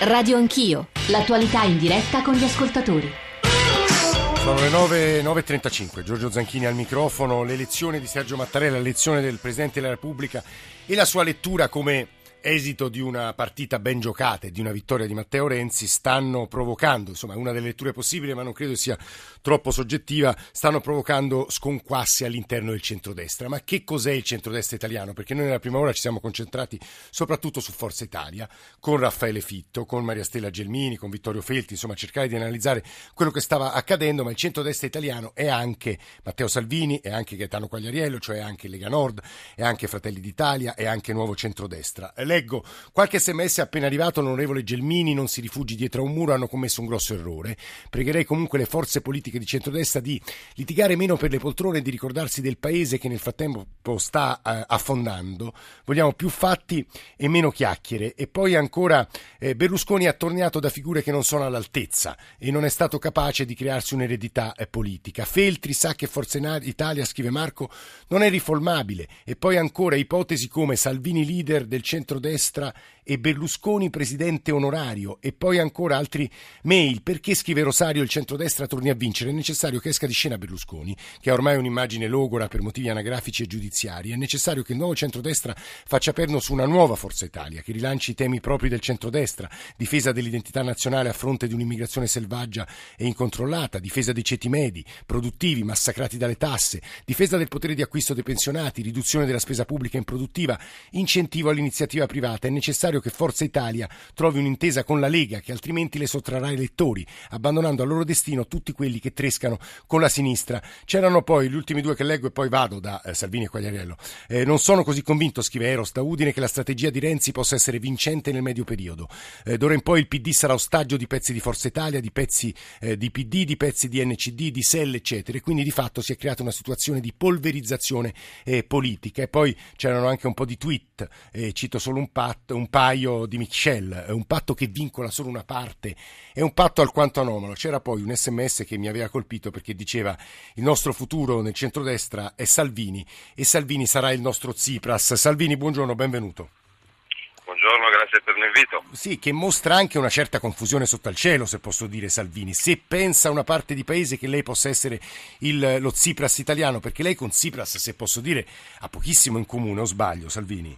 Radio Anch'io, l'attualità in diretta con gli ascoltatori. Sono le 9, 9.35, Giorgio Zanchini al microfono, l'elezione di Sergio Mattarella, l'elezione del Presidente della Repubblica e la sua lettura come esito di una partita ben giocata e di una vittoria di Matteo Renzi stanno provocando, insomma una delle letture possibili ma non credo sia troppo soggettiva, stanno provocando sconquassi all'interno del centrodestra. Ma che cos'è il centrodestra italiano? Perché noi nella prima ora ci siamo concentrati soprattutto su Forza Italia, con Raffaele Fitto, con Maria Stella Gelmini, con Vittorio Felti, insomma cercare di analizzare quello che stava accadendo, ma il centrodestra italiano è anche Matteo Salvini, è anche Gaetano Quagliariello, cioè anche Lega Nord, è anche Fratelli d'Italia, è anche Nuovo Centrodestra. Leggo qualche sms appena arrivato, l'onorevole Gelmini non si rifugi dietro a un muro, hanno commesso un grosso errore. Pregherei comunque le forze politiche di centrodestra di litigare meno per le poltrone e di ricordarsi del paese che nel frattempo sta eh, affondando. Vogliamo più fatti e meno chiacchiere. E poi ancora eh, Berlusconi ha tornato da figure che non sono all'altezza e non è stato capace di crearsi un'eredità eh, politica. Feltri sa che Forza Italia, scrive Marco, non è riformabile. E poi ancora ipotesi come Salvini leader del centrodestra e Berlusconi presidente onorario e poi ancora altri mail. Perché scrive Rosario il centrodestra torni a vincere? È necessario che esca di scena Berlusconi che è ormai un'immagine logora per motivi anagrafici e giudiziari. È necessario che il nuovo centrodestra faccia perno su una nuova Forza Italia che rilanci i temi propri del centrodestra. Difesa dell'identità nazionale a fronte di un'immigrazione selvaggia e incontrollata difesa dei ceti medi produttivi massacrati dalle tasse difesa del potere di acquisto dei pensionati riduzione della spesa pubblica improduttiva incentivo all'iniziativa privata. È necessario necessario che Forza Italia trovi un'intesa con la Lega che altrimenti le sottrarrà elettori, abbandonando al loro destino tutti quelli che trescano con la sinistra. C'erano poi gli ultimi due che leggo e poi vado da eh, Salvini e Quagliariello. Eh, non sono così convinto, scrive Eros da Udine, che la strategia di Renzi possa essere vincente nel medio periodo. Eh, d'ora in poi il PD sarà ostaggio di pezzi di Forza Italia, di pezzi eh, di PD, di pezzi di NCD, di SEL, eccetera. E quindi di fatto si è creata una situazione di polverizzazione eh, politica. E poi c'erano anche un po' di tweet, eh, cito solo un, pat, un paio paio di Michel, è un patto che vincola solo una parte, è un patto alquanto anomalo. C'era poi un sms che mi aveva colpito perché diceva il nostro futuro nel centrodestra è Salvini e Salvini sarà il nostro Tsipras. Salvini, buongiorno, benvenuto. Buongiorno, grazie per l'invito. Sì, che mostra anche una certa confusione sotto al cielo, se posso dire Salvini. Se pensa una parte di paese che lei possa essere il, lo Tsipras italiano, perché lei con Tsipras, se posso dire, ha pochissimo in comune, o sbaglio, Salvini?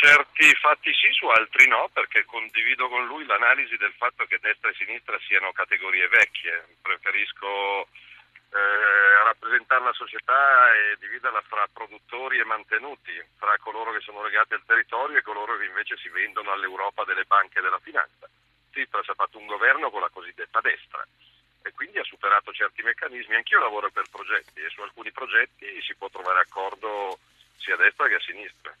Certi fatti sì, su altri no, perché condivido con lui l'analisi del fatto che destra e sinistra siano categorie vecchie. Preferisco eh, rappresentare la società e dividerla fra produttori e mantenuti, fra coloro che sono legati al territorio e coloro che invece si vendono all'Europa delle banche e della finanza. Tsipras ha fatto un governo con la cosiddetta destra e quindi ha superato certi meccanismi. Anch'io lavoro per progetti e su alcuni progetti si può trovare accordo sia a destra che a sinistra.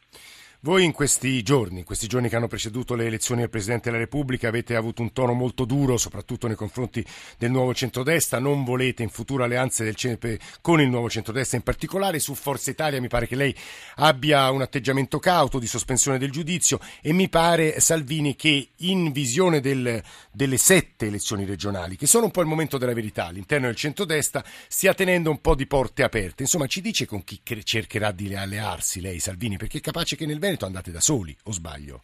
Voi in questi giorni, in questi giorni che hanno preceduto le elezioni del Presidente della Repubblica, avete avuto un tono molto duro, soprattutto nei confronti del nuovo centrodestra. Non volete in futuro alleanze del CNP con il nuovo centrodestra, in particolare su Forza Italia. Mi pare che lei abbia un atteggiamento cauto di sospensione del giudizio e mi pare, Salvini, che in visione del, delle sette elezioni regionali, che sono un po' il momento della verità all'interno del centrodestra, stia tenendo un po' di porte aperte. Insomma, ci dice con chi cercherà di allearsi lei, Salvini, perché è capace che nel Veneto andate da soli, o sbaglio?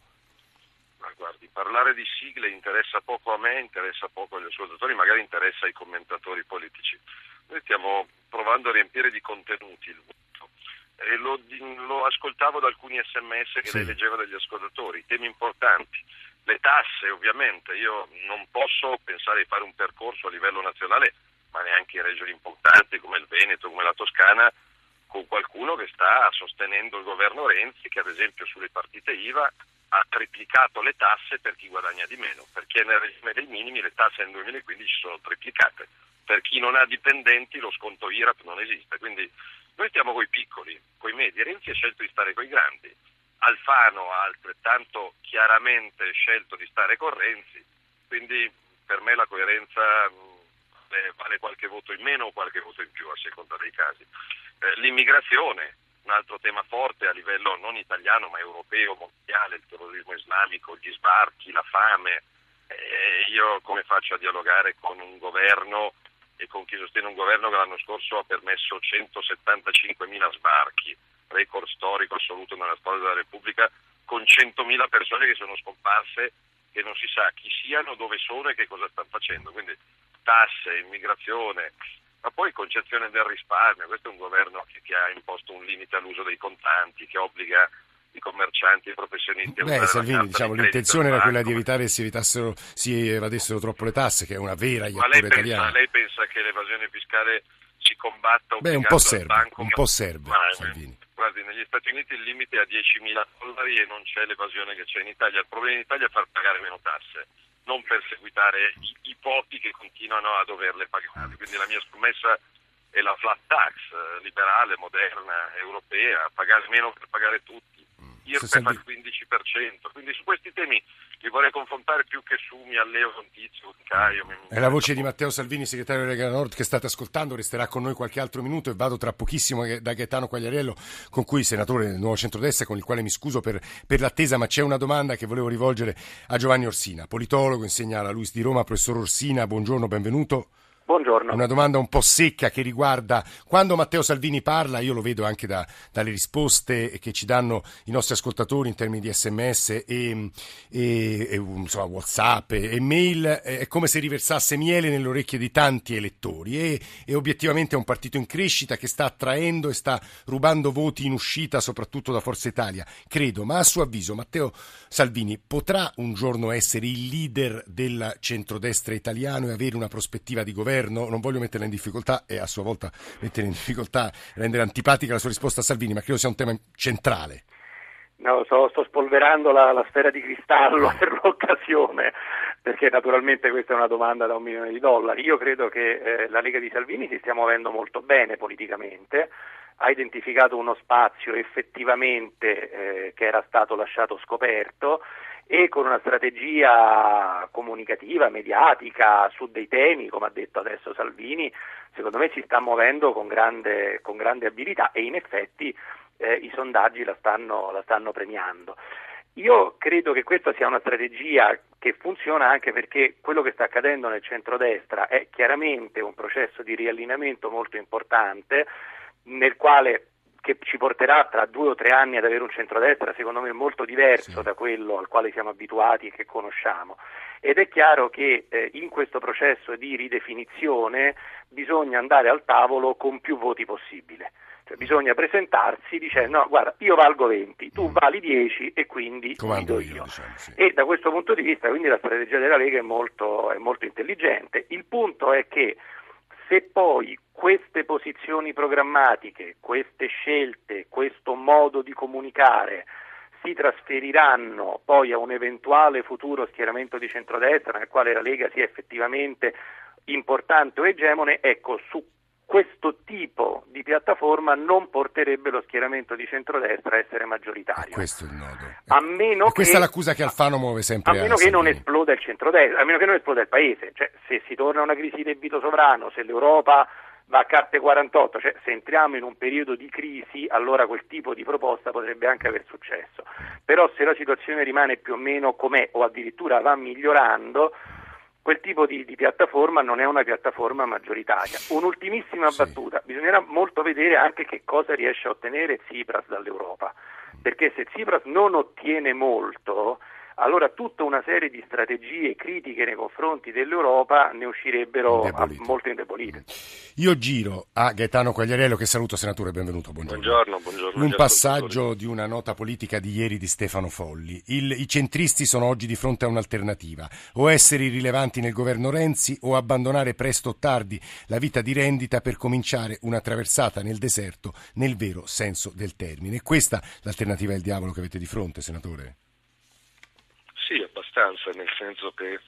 Ma guardi, parlare di sigle interessa poco a me, interessa poco agli ascoltatori, magari interessa ai commentatori politici. Noi stiamo provando a riempire di contenuti il voto. E lo, lo ascoltavo da alcuni sms che sì. lei leggeva dagli ascoltatori, temi importanti. Le tasse, ovviamente, io non posso pensare di fare un percorso a livello nazionale, ma neanche in regioni importanti come il Veneto, come la Toscana, con qualcuno che sta sostenendo il governo Renzi che ad esempio sulle partite IVA ha triplicato le tasse per chi guadagna di meno, perché nel regime dei minimi le tasse nel 2015 sono triplicate. Per chi non ha dipendenti lo sconto IRAP non esiste, quindi noi stiamo con i piccoli, con i medi. Renzi ha scelto di stare con i grandi, Alfano ha altrettanto chiaramente scelto di stare con Renzi, quindi per me la coerenza vale qualche voto in meno o qualche voto in più a seconda dei casi. Eh, l'immigrazione, un altro tema forte a livello non italiano ma europeo, mondiale, il terrorismo islamico, gli sbarchi, la fame. Eh, io come faccio a dialogare con un governo e con chi sostiene un governo che l'anno scorso ha permesso 175.000 sbarchi, record storico assoluto nella storia della Repubblica, con 100.000 persone che sono scomparse e non si sa chi siano, dove sono e che cosa stanno facendo. Quindi tasse, immigrazione, ma poi concezione del risparmio. Questo è un governo che, che ha imposto un limite all'uso dei contanti, che obbliga i commercianti e i professionisti. Beh, Salvini, diciamo, l'intenzione era quella di evitare che si, evitassero, si evadessero troppo le tasse, che è una vera iattura italiana. Lei pensa che l'evasione fiscale si combatta Beh, un po' serve, un po' serve, ma, Salvini. Guardi, negli Stati Uniti il limite è a 10.000 dollari e non c'è l'evasione che c'è in Italia. Il problema in Italia è far pagare meno tasse, non perseguitare i, i pochi che continuano a doverle pagare. Quindi la mia scommessa è la flat tax, eh, liberale, moderna, europea, pagare meno per pagare tutti IRPEF al 15%, quindi su questi temi li vorrei confrontare più che su Mialleo con Tizio, con Caio. È la voce di Matteo Salvini, segretario della Lega Nord, che state ascoltando, resterà con noi qualche altro minuto e vado tra pochissimo da Gaetano Quagliariello, con cui senatore del Nuovo Centrodestra, con il quale mi scuso per, per l'attesa, ma c'è una domanda che volevo rivolgere a Giovanni Orsina, politologo, insegna alla Luis di Roma, professor Orsina, buongiorno, benvenuto. Buongiorno. Una domanda un po' secca che riguarda quando Matteo Salvini parla, io lo vedo anche da, dalle risposte che ci danno i nostri ascoltatori in termini di sms e, e, e insomma, whatsapp e, e, mail, è come se riversasse miele nelle orecchie di tanti elettori e, e obiettivamente è un partito in crescita che sta attraendo e sta rubando voti in uscita soprattutto da Forza Italia, credo, ma a suo avviso Matteo Salvini potrà un giorno essere il leader del centrodestra italiano e avere una prospettiva di governo? Governo, non voglio metterla in difficoltà e a sua volta mettere in difficoltà, rendere antipatica la sua risposta a Salvini, ma credo sia un tema centrale. No, sto, sto spolverando la, la, sfera di cristallo per l'occasione, perché naturalmente questa è una domanda da un milione di dollari. Io credo che eh, la Lega di Salvini si stia muovendo molto bene politicamente, ha identificato uno spazio effettivamente eh, che era stato lasciato scoperto e con una strategia comunicativa, mediatica su dei temi, come ha detto adesso Salvini, secondo me si sta muovendo con grande, con grande abilità e in effetti eh, i sondaggi la stanno, la stanno premiando. Io credo che questa sia una strategia che funziona anche perché quello che sta accadendo nel centrodestra è chiaramente un processo di riallineamento molto importante nel quale che ci porterà tra due o tre anni ad avere un centrodestra secondo me molto diverso sì. da quello al quale siamo abituati e che conosciamo. Ed è chiaro che eh, in questo processo di ridefinizione bisogna andare al tavolo con più voti possibile. Cioè, bisogna presentarsi dicendo no, guarda, io valgo 20, tu mm. vali 10 e quindi Comando io. io. Diciamo, sì. E da questo punto di vista quindi la strategia della Lega è molto, è molto intelligente. Il punto è che se poi queste posizioni programmatiche, queste scelte, questo modo di comunicare si trasferiranno poi a un eventuale futuro schieramento di centrodestra nel quale la Lega sia effettivamente importante o egemone, ecco, su questo tipo di piattaforma non porterebbe lo schieramento di centrodestra a essere maggioritario. questo è il nodo. A meno questa che, è l'accusa che Alfano muove sempre. A meno che non esploda il centrodestra, a meno che non esploda il paese. Cioè, se si torna a una crisi di debito sovrano, se l'Europa va a carte 48, cioè se entriamo in un periodo di crisi, allora quel tipo di proposta potrebbe anche aver successo. Però se la situazione rimane più o meno com'è o addirittura va migliorando, quel tipo di, di, piattaforma non è una piattaforma maggioritaria. Un'ultimissima sì. battuta, bisognerà molto vedere anche che cosa riesce a ottenere Tsipras dall'Europa, perché se Tsipras non ottiene molto, allora tutta una serie di strategie critiche nei confronti dell'Europa ne uscirebbero indebolite. molto indebolite. Io giro a Gaetano Quagliarello, che saluto senatore, benvenuto. Buongiorno. Buongiorno, buongiorno Un passaggio di una nota politica di ieri di Stefano Folli. Il, I centristi sono oggi di fronte a un'alternativa, o essere irrilevanti nel governo Renzi o abbandonare presto o tardi la vita di rendita per cominciare una traversata nel deserto nel vero senso del termine. Questa l'alternativa del diavolo che avete di fronte, senatore? Abbastanza, nel senso che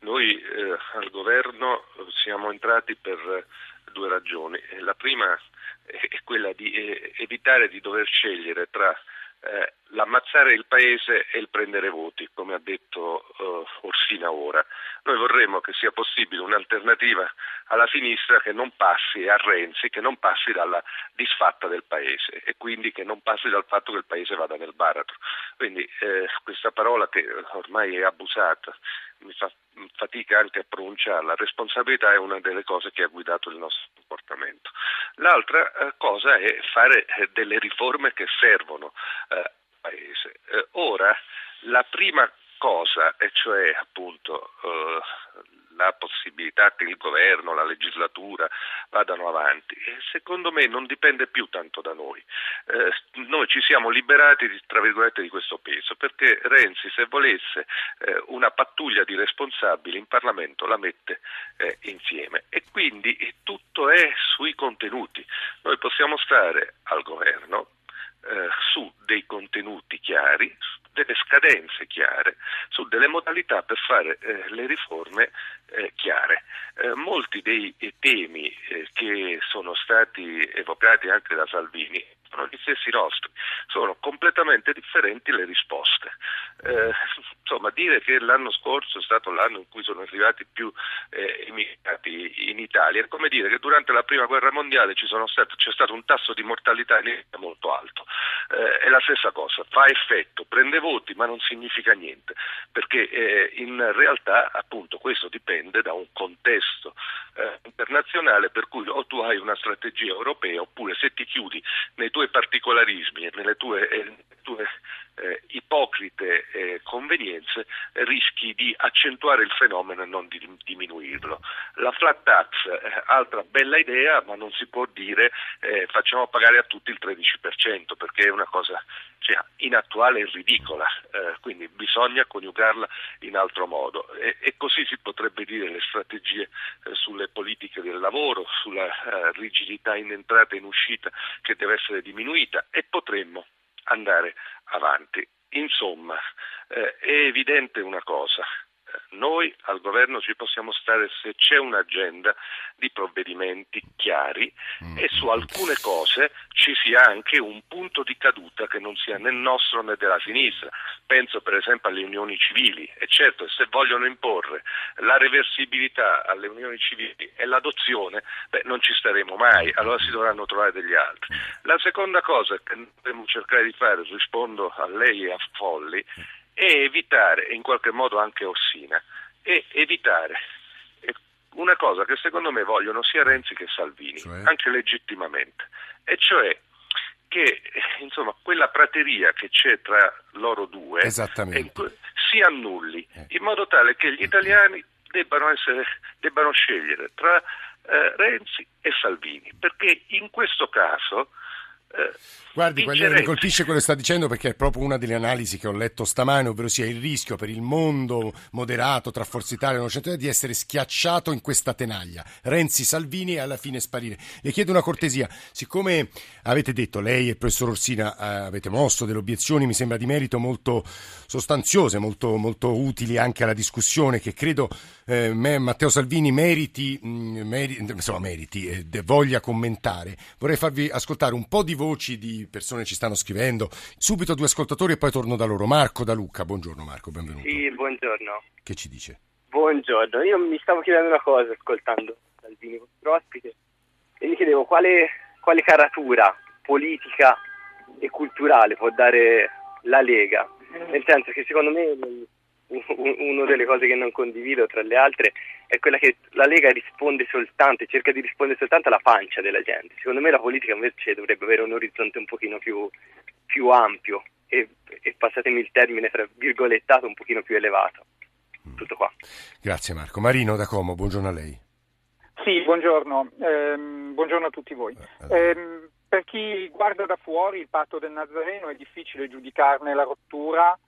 noi eh, al governo siamo entrati per due ragioni. La prima è quella di eh, evitare di dover scegliere tra eh, l'ammazzare il paese e il prendere voti, come ha detto eh, Orsina ora. Noi vorremmo che sia possibile un'alternativa alla sinistra che non passi a Renzi, che non passi dalla disfatta del paese e quindi che non passi dal fatto che il paese vada nel baratro. Quindi eh, questa parola che ormai è abusata, mi fa fatica anche a pronunciarla, responsabilità è una delle cose che ha guidato il nostro comportamento. L'altra eh, cosa è fare eh, delle riforme che servono eh, Paese. Eh, ora la prima cosa, e cioè appunto eh, la possibilità che il governo, la legislatura vadano avanti, secondo me non dipende più tanto da noi. Eh, noi ci siamo liberati tra virgolette di questo peso perché Renzi se volesse eh, una pattuglia di responsabili in Parlamento la mette eh, insieme e quindi tutto è sui contenuti. Noi possiamo stare al governo eh, su dei contenuti chiari, delle scadenze chiare, su delle modalità per fare eh, le riforme eh, chiare. Eh, molti dei temi eh, che sono stati evocati anche da Salvini sono gli stessi nostri, sono completamente differenti le risposte. Eh, insomma, dire che l'anno scorso è stato l'anno in cui sono arrivati più eh, immigrati in Italia è come dire che durante la prima guerra mondiale stato, c'è stato un tasso di mortalità in Italia molto alto. Eh, è la stessa cosa, fa effetto, prende voti ma non significa niente, perché eh, in realtà appunto questo dipende da un contesto eh, internazionale per cui o tu hai una strategia europea oppure se ti chiudi nei tuoi particolarismi e nelle tue, eh, tue eh, ipocrite eh, convenienze rischi di accentuare il fenomeno e non di diminuirlo. La flat tax, eh, altra bella idea, ma non si può dire eh, facciamo pagare a tutti il 13% perché è una cosa cioè, inattuale e ridicola, eh, quindi bisogna coniugarla in altro modo e, e, così si potrebbe dire le strategie eh, sulle politiche del lavoro, sulla rigidità in entrata e in uscita che deve essere diminuita e potremmo andare avanti. Insomma, eh, è evidente una cosa, noi al governo ci possiamo stare se c'è un'agenda di provvedimenti chiari mm. e su alcune cose ci sia anche un punto di caduta che non sia né nostro né della sinistra. Penso per esempio alle unioni civili e certo se vogliono imporre la reversibilità alle unioni civili e l'adozione, beh, non ci staremo mai, allora si dovranno trovare degli altri. La seconda cosa che dobbiamo cercare di fare, rispondo a lei e a Folli, è evitare, in qualche modo anche Ossina, è evitare una cosa che secondo me vogliono sia Renzi che Salvini, cioè? anche legittimamente, e cioè che insomma, quella prateria che c'è tra loro due si annulli, eh. in modo tale che gli italiani debbano, essere, debbano scegliere tra eh, Renzi e Salvini, perché in questo caso Guardi, mi colpisce quello che sta dicendo perché è proprio una delle analisi che ho letto stamane, ovvero sia il rischio per il mondo moderato tra Forza Italia e Nuovo Centro di essere schiacciato in questa tenaglia. Renzi, Salvini e alla fine sparire. Le chiedo una cortesia, siccome avete detto, lei e il professor Orsina eh, avete mosso delle obiezioni, mi sembra di merito molto sostanziose, molto, molto utili anche alla discussione che credo eh, Matteo Salvini meriti, mh, mm, meri, insomma, meriti eh, voglia commentare, vorrei farvi ascoltare un po' di voci di persone che ci stanno scrivendo. Subito due ascoltatori e poi torno da loro. Marco da Lucca, buongiorno Marco, benvenuto. Sì, buongiorno. Che ci dice? Buongiorno, io mi stavo chiedendo una cosa ascoltando Salvini, vostro ospite, e mi chiedevo quale, quale caratura politica e culturale può dare la Lega, nel senso che secondo me una delle cose che non condivido tra le altre è quella che la Lega risponde soltanto, cerca di rispondere soltanto alla pancia della gente. Secondo me la politica invece dovrebbe avere un orizzonte un pochino più, più ampio e, e, passatemi il termine, tra virgolettato, un pochino più elevato. Tutto qua. Grazie Marco. Marino da Como, buongiorno a lei. Sì, buongiorno. Ehm, buongiorno a tutti voi. Eh, ehm, per chi guarda da fuori il patto del Nazareno è difficile giudicarne la rottura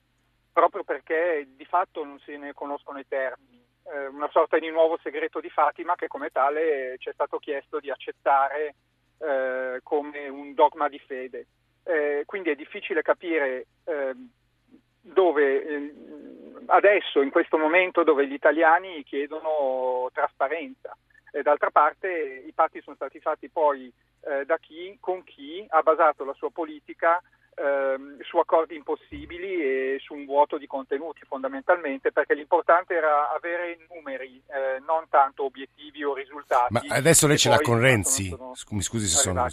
proprio perché di fatto non se ne conoscono i termini. Eh, una sorta di nuovo segreto di Fatima che come tale ci è stato chiesto di accettare eh, come un dogma di fede. Eh, quindi è difficile capire ehm, dove eh, adesso, in questo momento, dove gli italiani chiedono trasparenza. E d'altra parte i patti sono stati fatti poi eh, da chi, con chi ha basato la sua politica ehm, su accordi impossibili e su un vuoto di contenuti fondamentalmente perché l'importante era avere numeri, eh, non tanto obiettivi o risultati. Ma adesso lei ce l'ha con Renzi? Sono, Mi scusi se sono...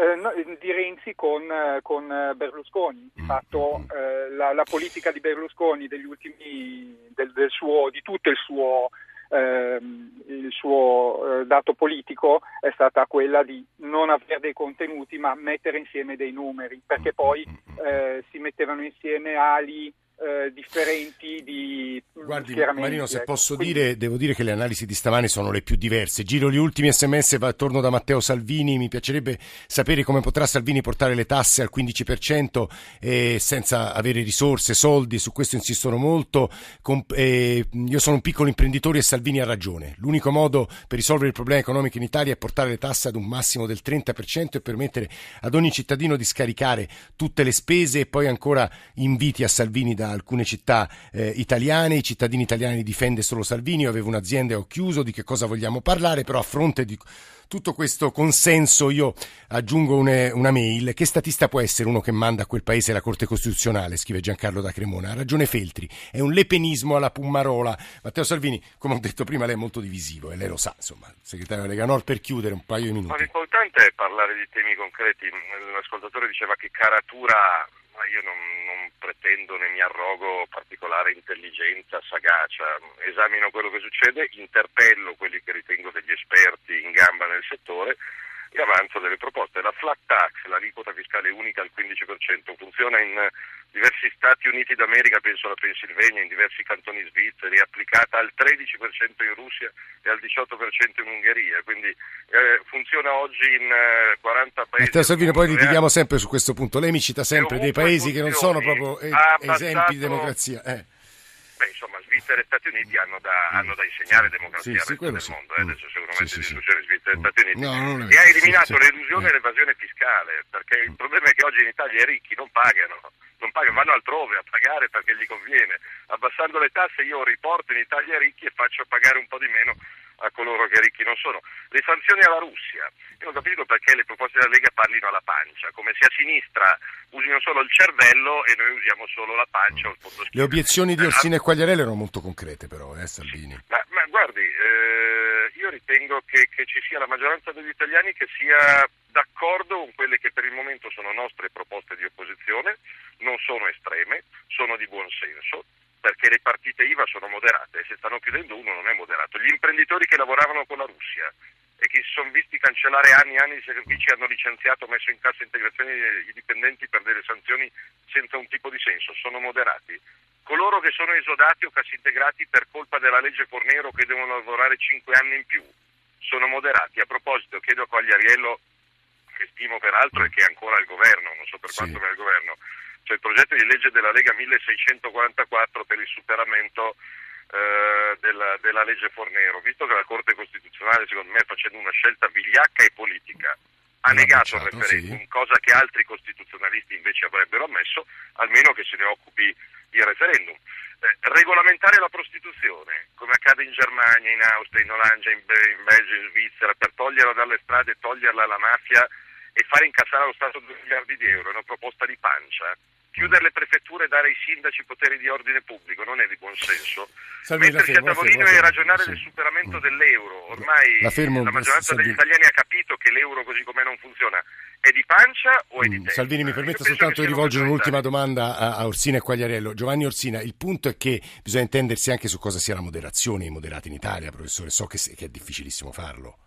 Eh, no, di Renzi con, con Berlusconi. Di mm, fatto mm, mm. eh, la, la, politica di Berlusconi degli ultimi, del, del suo, di tutto il suo ehm, il suo eh, dato politico è stata quella di non avere dei contenuti ma mettere insieme dei numeri, perché poi eh, si mettevano insieme ali eh, differenti di Guardi, Marino, se ecco. posso Quindi... dire, devo dire che le analisi di stamane sono le più diverse. Giro gli ultimi sms, va, torno da Matteo Salvini, mi piacerebbe sapere come potrà Salvini portare le tasse al 15% eh, senza avere risorse, soldi, su questo insistono molto. Com- eh, io sono un piccolo imprenditore e Salvini ha ragione. L'unico modo per risolvere il problema economico in Italia è portare le tasse ad un massimo del 30% e permettere ad ogni cittadino di scaricare tutte le spese e poi ancora inviti a Salvini da alcune città eh, italiane, i cittadini italiani difende solo Salvini, io avevo un'azienda e ho chiuso, di che cosa vogliamo parlare, però a fronte di tutto questo consenso io aggiungo une, una mail. Che statista può essere uno che manda a quel paese la Corte Costituzionale? Scrive Giancarlo da Cremona. Ha ragione Feltri, è un lepenismo alla Pummarola. Matteo Salvini, come ho detto prima, lei è molto divisivo e lei lo sa, insomma, segretario Lega Nord, per chiudere un paio di minuti. Ma l'importante è parlare di temi concreti. L'ascoltatore diceva che caratura ma io non, non, pretendo né mi arrogo particolare intelligenza, sagacia, esamino quello che succede, interpello quelli che ritengo degli esperti in gamba nel settore e avanzo delle proposte. La flat tax, l'aliquota fiscale unica al 15%, funziona in diversi Stati Uniti d'America, penso alla Pennsylvania, in diversi cantoni svizzeri, è applicata al 13% in Russia e al 18% in Ungheria, quindi eh, funziona oggi in eh, 40 paesi. Matteo Salvini, poi litighiamo sempre su questo punto, lei mi cita sempre dei paesi che non sono proprio eh, esempi di democrazia. Eh. Beh, insomma, Svizzera e Stati Uniti hanno da, hanno da insegnare democrazia sì, al resto del sì. mondo. Eh? Adesso sicuramente sì, sì, discussione Svizzera e Stati Uniti. No, e ha eliminato l'elusione e l'evasione fiscale, perché il problema è che oggi in Italia i ricchi non pagano, non pagano, vanno altrove a pagare perché gli conviene. Abbassando le tasse io riporto in Italia i ricchi e faccio pagare un po' di meno a coloro che ricchi non sono. Le sanzioni alla Russia, io non capisco perché le proposte della Lega parlino alla pancia, come se a sinistra usino solo il cervello e noi usiamo solo la pancia o il fondo Le obiezioni di Orsini e Quagliarello erano molto concrete però, eh Salvini? Ma, ma guardi, eh, io ritengo che, che ci sia la maggioranza degli italiani che sia d'accordo con quelle che per il momento sono nostre proposte di opposizione, non sono estreme, sono di buon senso perché le partite IVA sono moderate e se stanno chiudendo uno non è moderato. Gli imprenditori che lavoravano con la Russia e che si sono visti cancellare anni e anni di sacrifici hanno licenziato, messo in cassa integrazione i dipendenti per delle sanzioni senza un tipo di senso, sono moderati. Coloro che sono esodati o cassi integrati per colpa della legge Fornero che devono lavorare 5 anni in più, sono moderati. A proposito, chiedo a Quagliariello, stimo peraltro e che è ancora al governo, non so per Sì. quanto ma è al governo, c'è il progetto di legge della Lega 1644 per il superamento eh, della, della legge Fornero, visto che la Corte Costituzionale secondo me facendo una scelta vigliacca e politica ha L'ha negato il referendum, sì. cosa che altri costituzionalisti invece avrebbero ammesso, almeno che se ne occupi il referendum. Eh, regolamentare la prostituzione, come accade in Germania, in Austria, in Olanda, in, Be- in Belgio, in Svizzera, per toglierla dalle strade, toglierla alla mafia e fare incassare allo Stato 2 miliardi di euro, è una proposta di pancia. Chiudere le prefetture e dare ai sindaci poteri di ordine pubblico non è di buon senso. Salvini, la Mettersi a fermo, la tavolino e la ragionare sì. del superamento Mm. dell'euro. Ormai La fermo, maggioranza Salvini. degli italiani ha capito che l'euro così com'è non funziona. È di pancia o è di Mm, testa? Salvini, mi permetta soltanto di rivolgere un'ultima domanda a, a Orsina e Quagliarello. Giovanni Orsina, il punto è che bisogna intendersi anche su cosa sia la moderazione i moderati in Italia, professore. So che, che è difficilissimo farlo.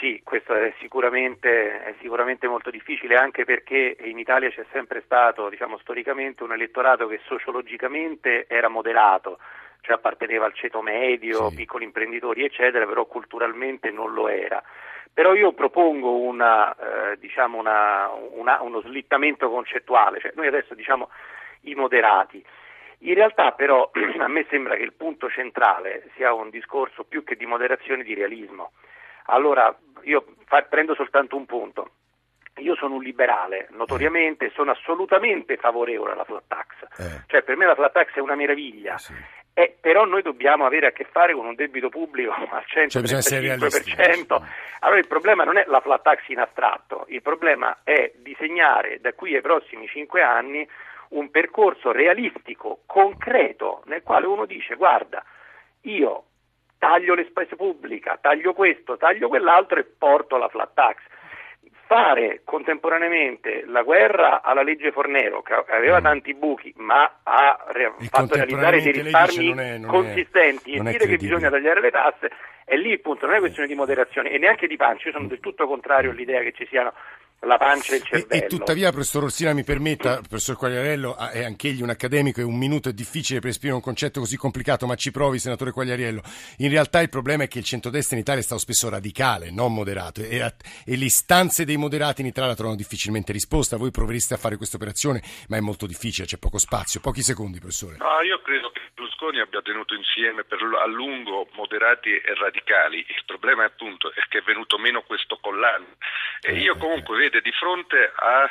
Sì, questo è sicuramente, è sicuramente molto difficile anche perché in Italia c'è sempre stato, diciamo storicamente, un elettorato che sociologicamente era moderato, cioè apparteneva al ceto medio, Sì. piccoli imprenditori, eccetera, però culturalmente non lo era. Però io propongo una, eh, diciamo una- una- uno slittamento concettuale, cioè noi adesso diciamo i moderati. In realtà però a me sembra che il punto centrale sia un discorso più che di moderazione di realismo. Allora, io fa- prendo soltanto un punto. Io sono un liberale, notoriamente, sono assolutamente favorevole alla flat tax. Eh. Cioè, per me la flat tax è una meraviglia. Sì. Eh, però noi dobbiamo avere a che fare con un debito pubblico al Cioè, bisogna essere 135%. allora il problema non è la flat tax in astratto, il problema è disegnare da qui ai prossimi cinque anni un percorso realistico, concreto, nel quale uno dice guarda, io taglio le spese pubbliche, taglio questo, taglio quell'altro e porto la flat tax. fare contemporaneamente la guerra alla legge Fornero, che aveva mm. tanti buchi, ma ha re- fatto realizzare dei risparmi non è, non consistenti, è, e dire che bisogna tagliare le tasse, è lì il punto, non è questione di moderazione e neanche di pancia. Io sono del tutto contrario all'idea che ci siano la pancia e il cervello. E, e, tuttavia, professor Orsina, mi permetta, professor Quagliariello è anch'egli un accademico e un minuto è difficile per esprimere un concetto così complicato, ma ci provi, senatore Quagliariello. In realtà il problema è che il centrodestra in Italia è stato spesso radicale, non moderato, e, e le istanze dei moderati in Italia trovano difficilmente risposta. Voi provereste a fare questa operazione, ma è molto difficile, c'è poco spazio. Pochi secondi, professore. No, io credo che Berlusconi abbia tenuto insieme per a lungo moderati e radicali. Il problema è appunto è che è venuto meno questo collante. E io comunque vede di fronte ai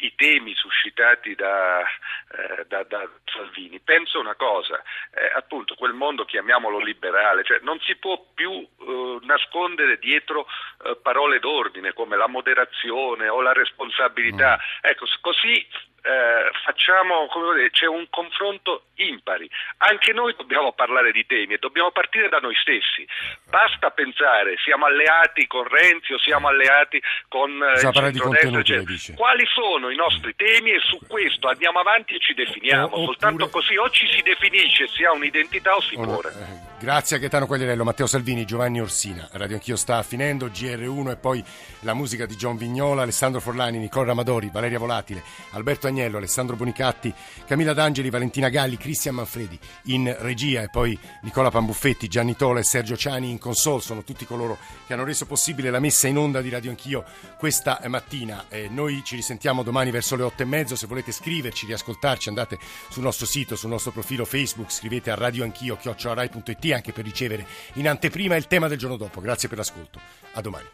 eh, temi suscitati da, eh, da, da, Salvini, penso una cosa, eh, appunto quel mondo chiamiamolo liberale, cioè non si può più eh, nascondere dietro eh, parole d'ordine come la moderazione o la responsabilità. Mm. Ecco, così eh, facciamo, come dire, c'è un confronto impari. Anche noi dobbiamo parlare di temi e dobbiamo partire da noi stessi. Basta pensare, siamo alleati con Renzi o siamo alleati con eh, il centrodestra, cioè, quali sono i nostri temi e su questo andiamo avanti e ci definiamo. Oppure... Soltanto così o ci si definisce, si ha un'identità o si muore. Eh, grazie a Gaetano Quagliarello, Matteo Salvini, Giovanni Orsina. Radio Anch'io sta finendo, GR1 e poi la musica di John Vignola, Alessandro Forlani, Nicola Ramadori, Valeria Volatile, Alberto Agnello, Alessandro Bonicatti, Camilla D'Angeli, Valentina Galli, Cristian Manfredi in regia e poi Nicola Pambuffetti, Gianni Tola e Sergio Ciani in console. Sono tutti coloro che hanno reso possibile la messa in onda di Radio Anch'io questa mattina. Eh, noi ci risentiamo domani verso le otto e mezzo. Se volete scriverci, riascoltarci, andate sul nostro sito, sul nostro profilo Facebook, scrivete a radioanchio chiocciorai.it anche per ricevere in anteprima il tema del giorno dopo. Grazie per l'ascolto. A domani.